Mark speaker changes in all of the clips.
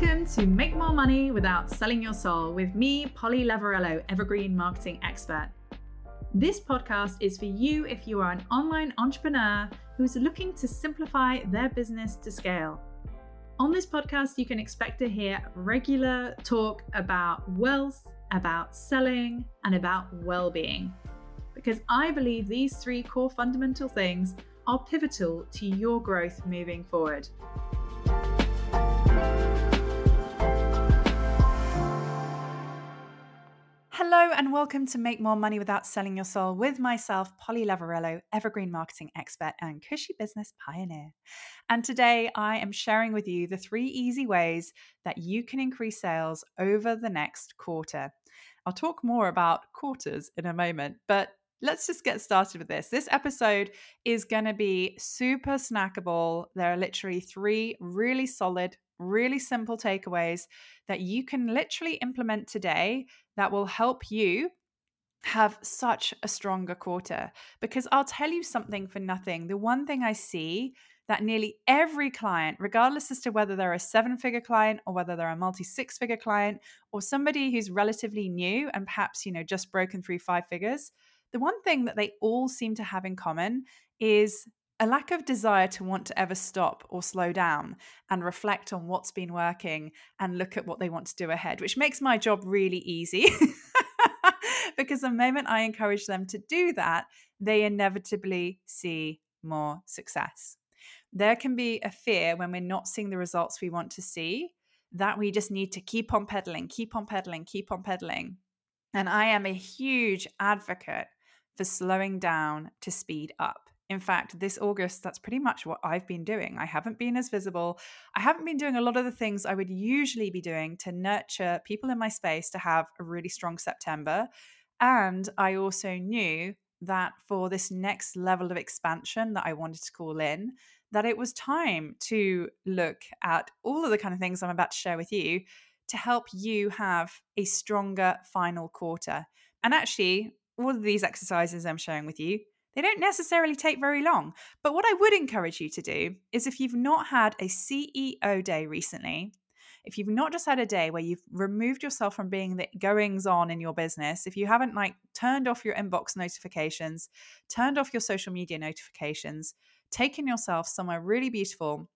Speaker 1: Welcome to Make More Money Without Selling Your Soul with me, Polly Lavarello, Evergreen Marketing Expert. This podcast is for you if you are an online entrepreneur who is looking to simplify their business to scale. On this podcast, you can expect to hear regular talk about wealth, about selling, and about well being. Because I believe these three core fundamental things are pivotal to your growth moving forward. Hello, and welcome to Make More Money Without Selling Your Soul with myself, Polly Lavarello, Evergreen Marketing Expert and Cushy Business Pioneer. And today I am sharing with you the three easy ways that you can increase sales over the next quarter. I'll talk more about quarters in a moment, but let's just get started with this. This episode is going to be super snackable. There are literally three really solid, really simple takeaways that you can literally implement today that will help you have such a stronger quarter. Because I'll tell you something for nothing. The one thing I see that nearly every client, regardless as to whether they're a seven figure client or whether they're a multi six figure client or somebody who's relatively new and perhaps, you know, just broken through five figures, the one thing that they all seem to have in common is a lack of desire to want to ever stop or slow down and reflect on what's been working and look at what they want to do ahead, which makes my job really easy. because the moment I encourage them to do that, they inevitably see more success. There can be a fear when we're not seeing the results we want to see that we just need to keep on pedaling, keep on pedaling, keep on pedaling. And I am a huge advocate for slowing down to speed up. In fact, this August, that's pretty much what I've been doing. I haven't been as visible. I haven't been doing a lot of the things I would usually be doing to nurture people in my space to have a really strong September. And I also knew that for this next level of expansion that I wanted to call in, that it was time to look at all of the kind of things I'm about to share with you to help you have a stronger final quarter. And actually, all of these exercises I'm sharing with you, they don't necessarily take very long. But what I would encourage you to do is if you've not had a CEO day recently, if you've not just had a day where you've removed yourself from being the goings on in your business, if you haven't like turned off your inbox notifications, turned off your social media notifications, taken yourself somewhere really beautiful,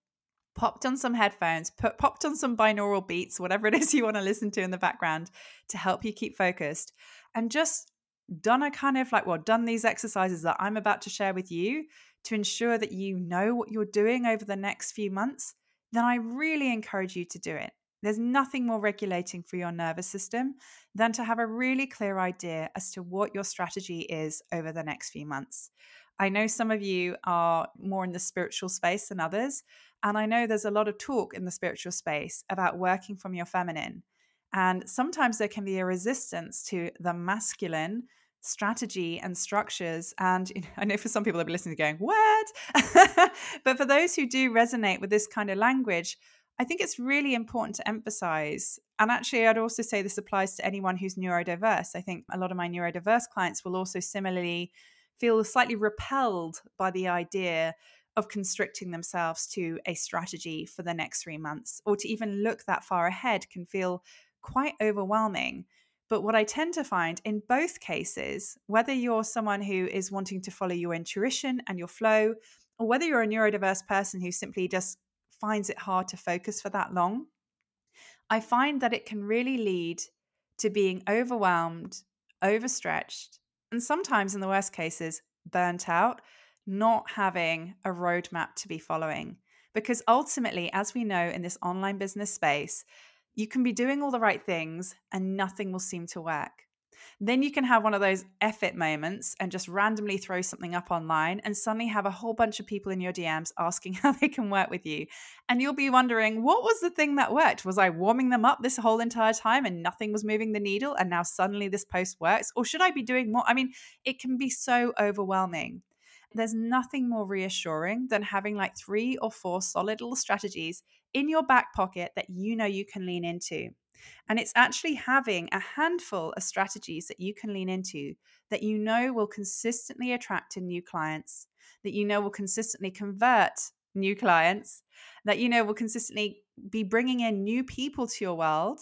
Speaker 1: popped on some headphones, put, popped on some binaural beats, whatever it is you want to listen to in the background to help you keep focused, and just done a kind of like, well, done these exercises that I'm about to share with you to ensure that you know what you're doing over the next few months, then I really encourage you to do it. There's nothing more regulating for your nervous system than to have a really clear idea as to what your strategy is over the next few months. I know some of you are more in the spiritual space than others. And I know there's a lot of talk in the spiritual space about working from your feminine. And sometimes there can be a resistance to the masculine strategy and structures. And you know, I know for some people they'll be listening going, What? but for those who do resonate with this kind of language, I think it's really important to emphasize. And actually, I'd also say this applies to anyone who's neurodiverse. I think a lot of my neurodiverse clients will also similarly feel slightly repelled by the idea of constricting themselves to a strategy for the next three months or to even look that far ahead can feel quite overwhelming. But what I tend to find in both cases, whether you're someone who is wanting to follow your intuition and your flow, or whether you're a neurodiverse person who simply just finds it hard to focus for that long, I find that it can really lead to being overwhelmed, overstretched, and sometimes, in the worst cases, burnt out, not having a roadmap to be following. Because ultimately, as we know in this online business space, you can be doing all the right things and nothing will seem to work. Then you can have one of those effort moments and just randomly throw something up online and suddenly have a whole bunch of people in your DMs asking how they can work with you. And you'll be wondering, what was the thing that worked? Was I warming them up this whole entire time and nothing was moving the needle and now suddenly this post works? Or should I be doing more? I mean, it can be so overwhelming there's nothing more reassuring than having like three or four solid little strategies in your back pocket that you know you can lean into. And it's actually having a handful of strategies that you can lean into that you know will consistently attract new clients, that you know will consistently convert new clients, that you know will consistently be bringing in new people to your world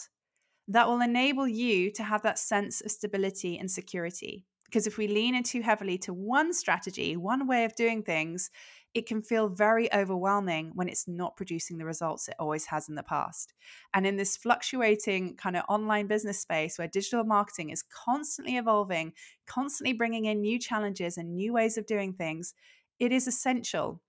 Speaker 1: that will enable you to have that sense of stability and security. Because if we lean in too heavily to one strategy, one way of doing things, it can feel very overwhelming when it's not producing the results it always has in the past. And in this fluctuating kind of online business space where digital marketing is constantly evolving, constantly bringing in new challenges and new ways of doing things, it is essential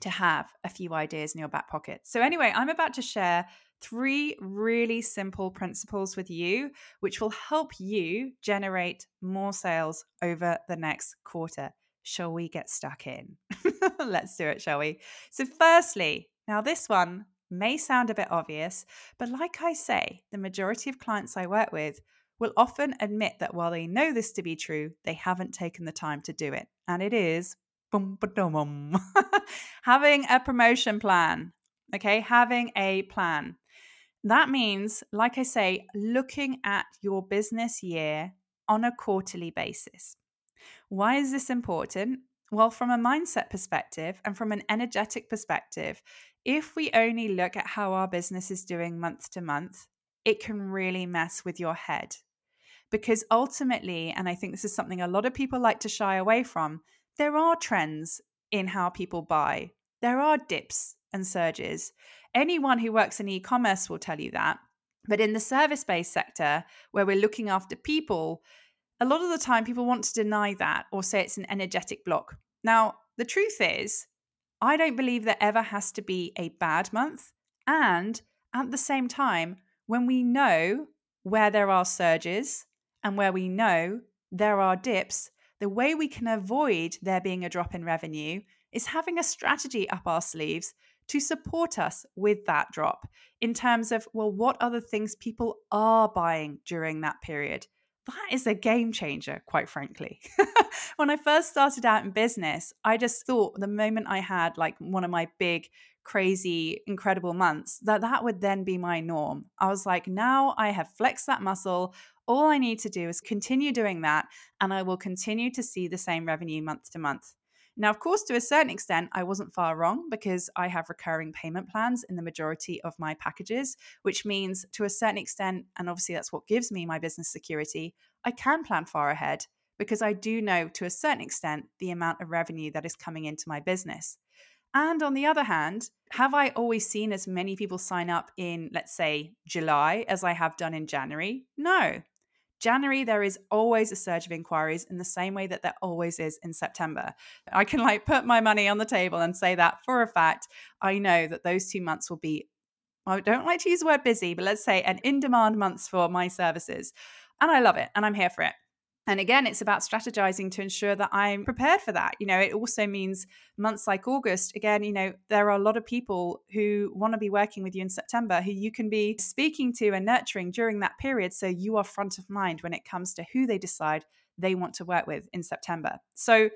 Speaker 1: to have a few ideas in your back pocket. So, anyway, I'm about to share three really simple principles with you, which will help you generate more sales over the next quarter. Shall we get stuck in? Let's do it, shall we? So, firstly, now this one may sound a bit obvious, but like I say, the majority of clients I work with will often admit that while they know this to be true, they haven't taken the time to do it. And it is boom, boom, boom. having a promotion plan. Okay, having a plan. That means, like I say, looking at your business year on a quarterly basis. Why is this important? Well, from a mindset perspective and from an energetic perspective, if we only look at how our business is doing month to month, it can really mess with your head. Because ultimately, and I think this is something a lot of people like to shy away from, there are trends in how people buy. There are dips and surges. Anyone who works in e commerce will tell you that. But in the service based sector, where we're looking after people, a lot of the time people want to deny that or say it's an energetic block. Now, the truth is, I don't believe there ever has to be a bad month. And at the same time, when we know where there are surges and where we know there are dips, the way we can avoid there being a drop in revenue is having a strategy up our sleeves to support us with that drop in terms of, well, what other things people are buying during that period. That is a game changer, quite frankly. when I first started out in business, I just thought the moment I had like one of my big, crazy, incredible months, that that would then be my norm. I was like, now I have flexed that muscle. All I need to do is continue doing that, and I will continue to see the same revenue month to month. Now, of course, to a certain extent, I wasn't far wrong because I have recurring payment plans in the majority of my packages, which means to a certain extent, and obviously that's what gives me my business security, I can plan far ahead because I do know to a certain extent the amount of revenue that is coming into my business. And on the other hand, have I always seen as many people sign up in, let's say, July as I have done in January? No. January, there is always a surge of inquiries in the same way that there always is in September. I can like put my money on the table and say that for a fact. I know that those two months will be, I don't like to use the word busy, but let's say an in demand months for my services. And I love it and I'm here for it. And again, it's about strategizing to ensure that I'm prepared for that. You know, it also means months like August, again, you know, there are a lot of people who want to be working with you in September who you can be speaking to and nurturing during that period. So you are front of mind when it comes to who they decide they want to work with in September. So,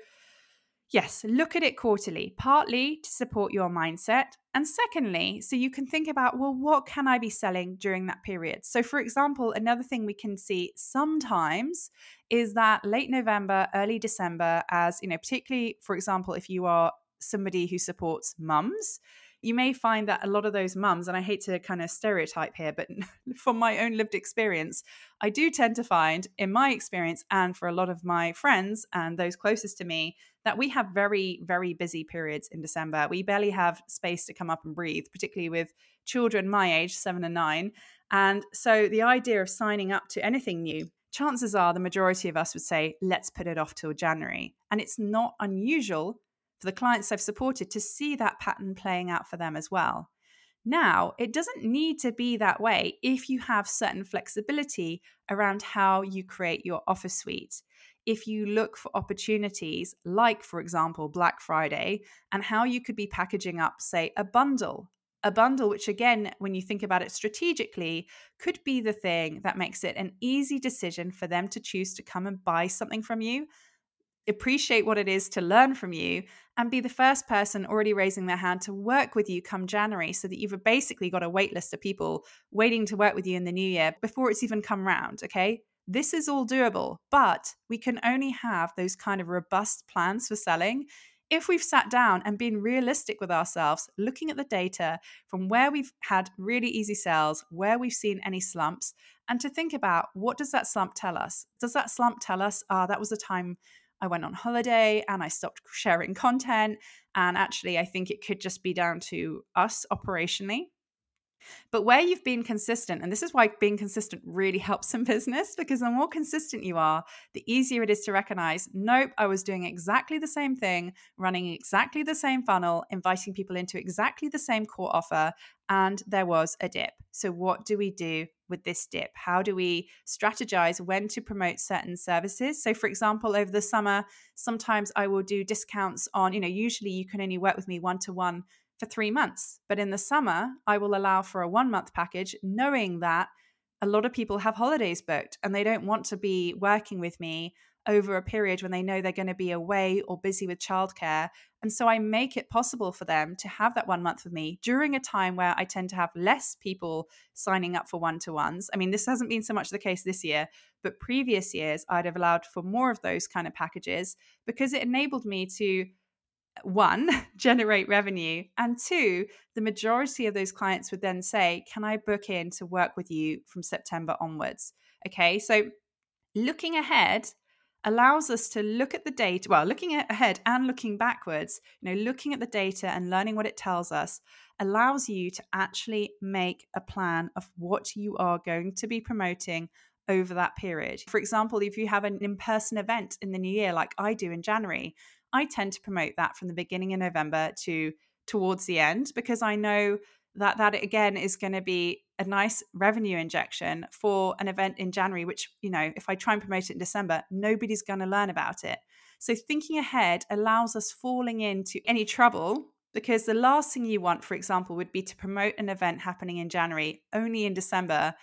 Speaker 1: yes, look at it quarterly, partly to support your mindset. And secondly, so you can think about, well, what can I be selling during that period? So, for example, another thing we can see sometimes is that late November, early December, as you know, particularly, for example, if you are somebody who supports mums, you may find that a lot of those mums, and I hate to kind of stereotype here, but from my own lived experience, I do tend to find, in my experience, and for a lot of my friends and those closest to me, that we have very, very busy periods in December. We barely have space to come up and breathe, particularly with children my age, seven and nine. And so the idea of signing up to anything new, chances are the majority of us would say, let's put it off till January. And it's not unusual for the clients I've supported to see that pattern playing out for them as well. Now, it doesn't need to be that way if you have certain flexibility around how you create your offer suite if you look for opportunities like, for example, Black Friday, and how you could be packaging up, say, a bundle. A bundle, which again, when you think about it strategically, could be the thing that makes it an easy decision for them to choose to come and buy something from you, appreciate what it is to learn from you, and be the first person already raising their hand to work with you come January so that you've basically got a wait list of people waiting to work with you in the new year before it's even come round. Okay. This is all doable, but we can only have those kind of robust plans for selling if we've sat down and been realistic with ourselves, looking at the data from where we've had really easy sales, where we've seen any slumps, and to think about what does that slump tell us? Does that slump tell us, ah, oh, that was a time I went on holiday and I stopped sharing content. And actually, I think it could just be down to us operationally but where you've been consistent, and this is why being consistent really helps in business, because the more consistent you are, the easier it is to recognize, nope, I was doing exactly the same thing, running exactly the same funnel, inviting people into exactly the same core offer, and there was a dip. So, what do we do with this dip? How do we strategize when to promote certain services? So, for example, over the summer, sometimes I will do discounts on, you know, usually you can only work with me one to one for three months. But in the summer, I will allow for a one month package, knowing that a lot of people have holidays booked and they don't want to be working with me over a period when they know they're going to be away or busy with childcare. And so I make it possible for them to have that one month with me during a time where I tend to have less people signing up for one to ones. I mean, this hasn't been so much the case this year, but previous years I'd have allowed for more of those kind of packages because it enabled me to one, generate revenue, and two, the majority of those clients would then say, Can I book in to work with you from September onwards? Okay, so looking ahead allows us to look at the data, well, looking ahead and looking backwards, you know, looking at the data and learning what it tells us allows you to actually make a plan of what you are going to be promoting over that period. For example, if you have an in person event in the new year, like I do in January, I tend to promote that from the beginning of November to towards the end because I know that that again is going to be a nice revenue injection for an event in January which you know if I try and promote it in December nobody's going to learn about it. So thinking ahead allows us falling into any trouble because the last thing you want for example would be to promote an event happening in January only in December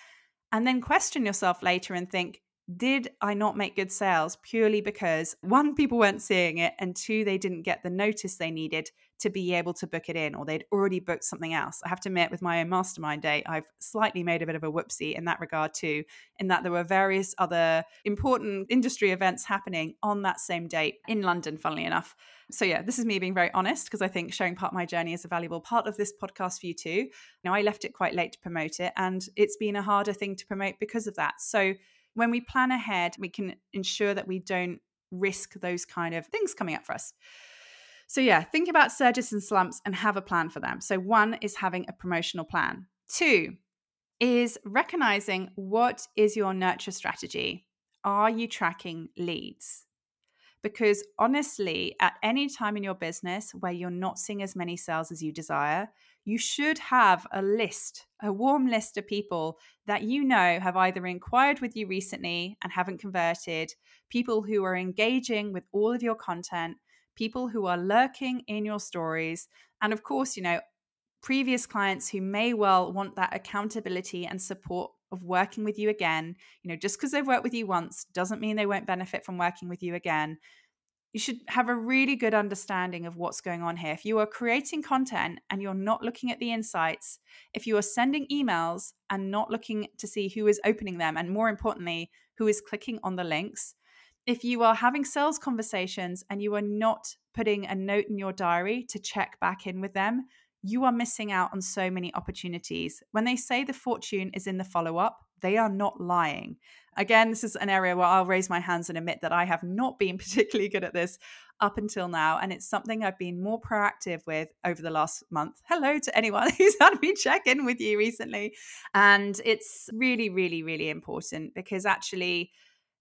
Speaker 1: and then question yourself later and think did I not make good sales purely because one, people weren't seeing it, and two, they didn't get the notice they needed to be able to book it in, or they'd already booked something else. I have to admit, with my own mastermind day, I've slightly made a bit of a whoopsie in that regard too, in that there were various other important industry events happening on that same date in London, funnily enough. So, yeah, this is me being very honest because I think sharing part of my journey is a valuable part of this podcast for you too. Now, I left it quite late to promote it, and it's been a harder thing to promote because of that. So, when we plan ahead, we can ensure that we don't risk those kind of things coming up for us. So, yeah, think about surges and slumps and have a plan for them. So, one is having a promotional plan. Two is recognizing what is your nurture strategy. Are you tracking leads? Because honestly, at any time in your business where you're not seeing as many sales as you desire, you should have a list, a warm list of people that you know have either inquired with you recently and haven't converted, people who are engaging with all of your content, people who are lurking in your stories, and of course, you know, previous clients who may well want that accountability and support of working with you again. You know, just because they've worked with you once doesn't mean they won't benefit from working with you again you should have a really good understanding of what's going on here. If you are creating content and you're not looking at the insights, if you are sending emails and not looking to see who is opening them, and more importantly, who is clicking on the links, if you are having sales conversations and you are not putting a note in your diary to check back in with them, you are missing out on so many opportunities. When they say the fortune is in the follow up, they are not lying. Again, this is an area where I'll raise my hands and admit that I have not been particularly good at this up until now. And it's something I've been more proactive with over the last month. Hello to anyone who's had me check in with you recently. And it's really, really, really important because actually,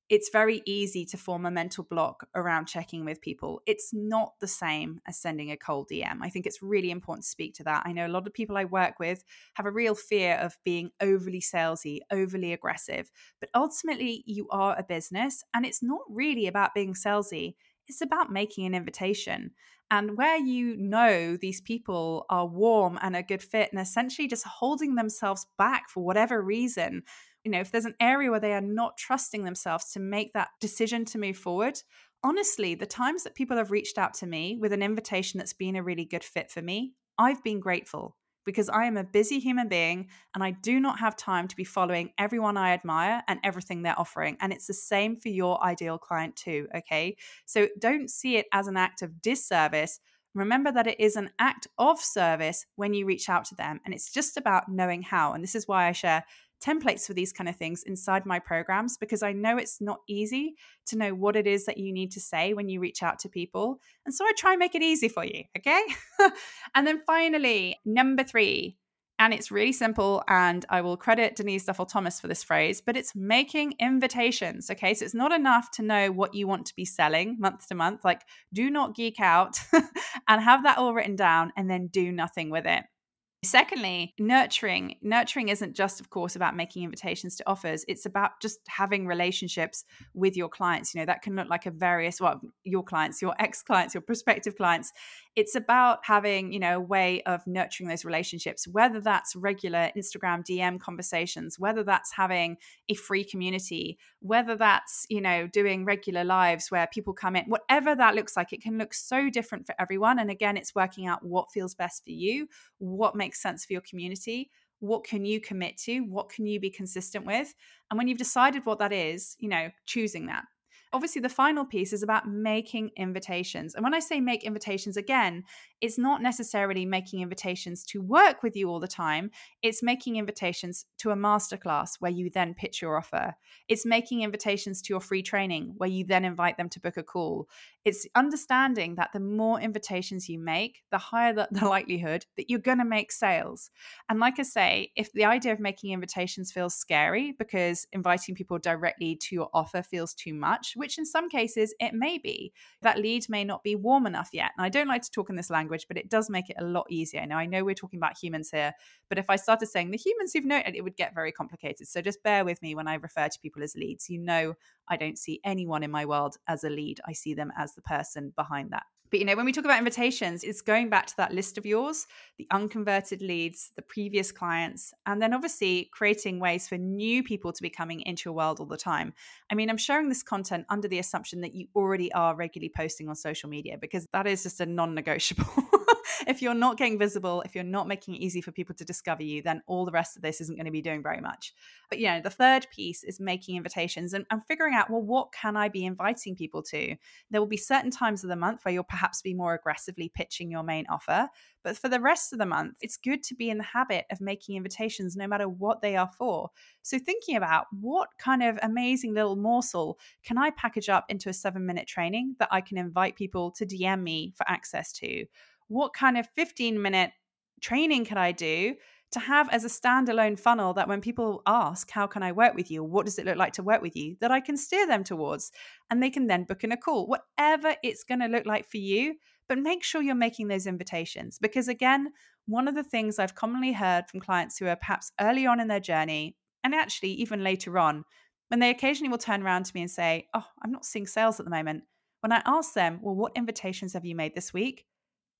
Speaker 1: it's very easy to form a mental block around checking with people. It's not the same as sending a cold DM. I think it's really important to speak to that. I know a lot of people I work with have a real fear of being overly salesy, overly aggressive, but ultimately, you are a business and it's not really about being salesy. It's about making an invitation. And where you know these people are warm and a good fit and essentially just holding themselves back for whatever reason, you know, if there's an area where they are not trusting themselves to make that decision to move forward, honestly, the times that people have reached out to me with an invitation that's been a really good fit for me, I've been grateful because I am a busy human being and I do not have time to be following everyone I admire and everything they're offering. And it's the same for your ideal client too, okay? So don't see it as an act of disservice. Remember that it is an act of service when you reach out to them. And it's just about knowing how. And this is why I share templates for these kind of things inside my programs because I know it's not easy to know what it is that you need to say when you reach out to people. And so I try and make it easy for you, okay? and then finally, number three, and it's really simple, and I will credit Denise Duffield-Thomas for this phrase, but it's making invitations. Okay. So it's not enough to know what you want to be selling month to month. Like, do not geek out and have that all written down and then do nothing with it. Secondly, nurturing. Nurturing isn't just, of course, about making invitations to offers. It's about just having relationships with your clients. You know, that can look like a various, well, your clients, your ex clients, your prospective clients. It's about having, you know, a way of nurturing those relationships, whether that's regular Instagram DM conversations, whether that's having a free community, whether that's, you know, doing regular lives where people come in, whatever that looks like, it can look so different for everyone. And again, it's working out what feels best for you, what makes sense for your community what can you commit to what can you be consistent with and when you've decided what that is you know choosing that obviously the final piece is about making invitations and when i say make invitations again it's not necessarily making invitations to work with you all the time. It's making invitations to a masterclass where you then pitch your offer. It's making invitations to your free training where you then invite them to book a call. It's understanding that the more invitations you make, the higher the, the likelihood that you're going to make sales. And like I say, if the idea of making invitations feels scary because inviting people directly to your offer feels too much, which in some cases it may be, that lead may not be warm enough yet. And I don't like to talk in this language but it does make it a lot easier. Now, I know we're talking about humans here, but if I started saying the humans who've noted, it would get very complicated. So just bear with me when I refer to people as leads. You know, I don't see anyone in my world as a lead, I see them as the person behind that. But you know, when we talk about invitations, it's going back to that list of yours, the unconverted leads, the previous clients, and then obviously creating ways for new people to be coming into your world all the time. I mean, I'm sharing this content under the assumption that you already are regularly posting on social media because that is just a non negotiable. if you're not getting visible, if you're not making it easy for people to discover you, then all the rest of this isn't going to be doing very much. But, you know, the third piece is making invitations and, and figuring out, well, what can I be inviting people to? There will be certain times of the month where you'll perhaps be more aggressively pitching your main offer. But for the rest of the month, it's good to be in the habit of making invitations no matter what they are for. So, thinking about what kind of amazing little morsel can I package up into a seven minute training that I can invite people to DM me for access to? What kind of 15 minute training can I do to have as a standalone funnel that when people ask, How can I work with you? What does it look like to work with you? that I can steer them towards and they can then book in a call, whatever it's going to look like for you. But make sure you're making those invitations because, again, one of the things I've commonly heard from clients who are perhaps early on in their journey and actually even later on, when they occasionally will turn around to me and say, Oh, I'm not seeing sales at the moment. When I ask them, Well, what invitations have you made this week?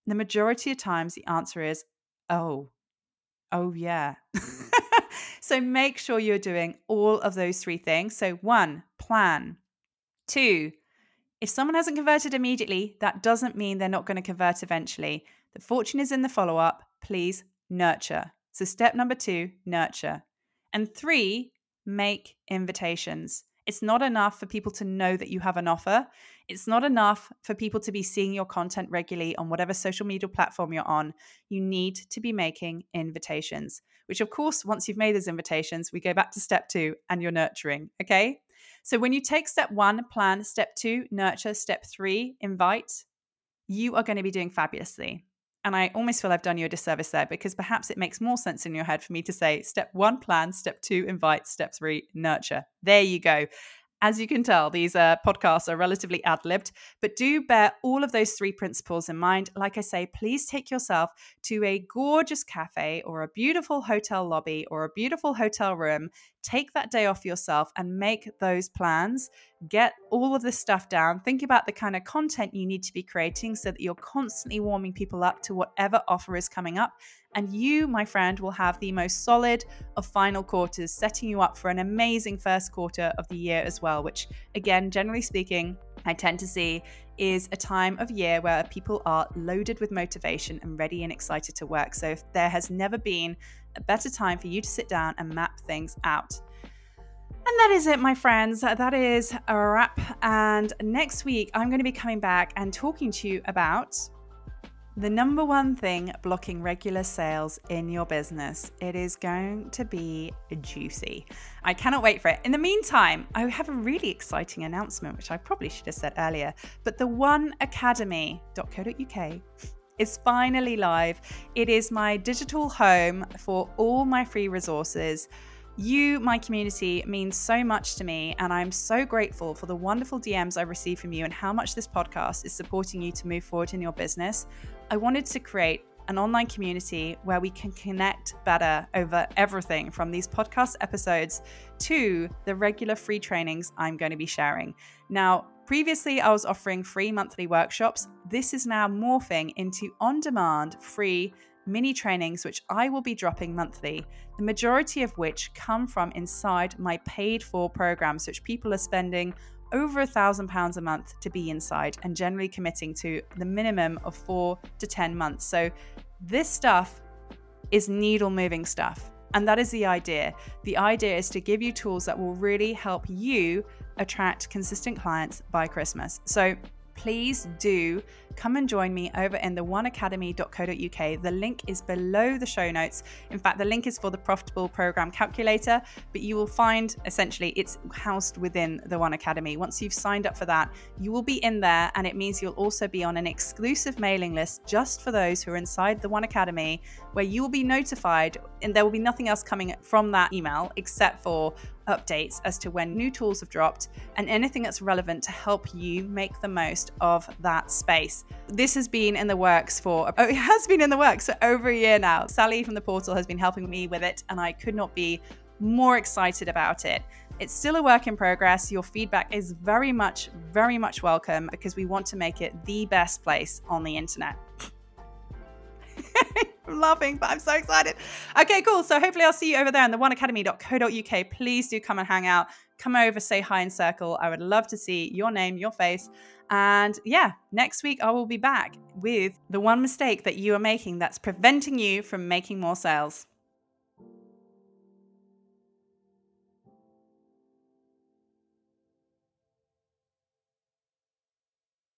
Speaker 1: The majority of times the answer is, oh, oh, yeah. Mm. so make sure you're doing all of those three things. So, one, plan. Two, if someone hasn't converted immediately, that doesn't mean they're not going to convert eventually. The fortune is in the follow up. Please nurture. So, step number two, nurture. And three, make invitations. It's not enough for people to know that you have an offer. It's not enough for people to be seeing your content regularly on whatever social media platform you're on. You need to be making invitations, which, of course, once you've made those invitations, we go back to step two and you're nurturing. Okay. So when you take step one, plan, step two, nurture, step three, invite, you are going to be doing fabulously. And I almost feel I've done you a disservice there because perhaps it makes more sense in your head for me to say step one, plan, step two, invite, step three, nurture. There you go. As you can tell, these uh, podcasts are relatively ad libbed, but do bear all of those three principles in mind. Like I say, please take yourself to a gorgeous cafe or a beautiful hotel lobby or a beautiful hotel room. Take that day off yourself and make those plans. Get all of this stuff down. Think about the kind of content you need to be creating so that you're constantly warming people up to whatever offer is coming up and you, my friend, will have the most solid of final quarters, setting you up for an amazing first quarter of the year as well, which, again, generally speaking, I tend to see is a time of year where people are loaded with motivation and ready and excited to work. So, if there has never been a better time for you to sit down and map things out. And that is it, my friends. That is a wrap. And next week, I'm going to be coming back and talking to you about the number one thing blocking regular sales in your business, it is going to be juicy. I cannot wait for it. In the meantime, I have a really exciting announcement, which I probably should have said earlier, but the oneacademy.co.uk is finally live. It is my digital home for all my free resources you, my community, means so much to me, and I'm so grateful for the wonderful DMs I receive from you and how much this podcast is supporting you to move forward in your business. I wanted to create an online community where we can connect better over everything from these podcast episodes to the regular free trainings I'm going to be sharing. Now, previously I was offering free monthly workshops. This is now morphing into on demand free mini trainings, which I will be dropping monthly, the majority of which come from inside my paid for programs, which people are spending over a thousand pounds a month to be inside and generally committing to the minimum of four to 10 months. So, this stuff is needle moving stuff. And that is the idea. The idea is to give you tools that will really help you attract consistent clients by Christmas. So, please do come and join me over in the oneacademy.co.uk. The link is below the show notes. In fact, the link is for the profitable program calculator, but you will find essentially it's housed within the One Academy. Once you've signed up for that, you will be in there, and it means you'll also be on an exclusive mailing list just for those who are inside the One Academy, where you will be notified, and there will be nothing else coming from that email except for updates as to when new tools have dropped and anything that's relevant to help you make the most of that space. This has been in the works for, oh, it has been in the works for over a year now. Sally from the portal has been helping me with it, and I could not be more excited about it. It's still a work in progress. Your feedback is very much, very much welcome because we want to make it the best place on the internet. I'm laughing, but I'm so excited. Okay, cool. So hopefully I'll see you over there on the oneacademy.co.uk. Please do come and hang out. Come over, say hi in circle. I would love to see your name, your face. And yeah, next week I will be back with the one mistake that you are making that's preventing you from making more sales.